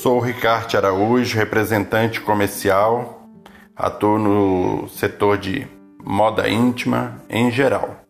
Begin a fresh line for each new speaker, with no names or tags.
Sou Ricardo Araújo, representante comercial, atuo no setor de moda íntima em geral.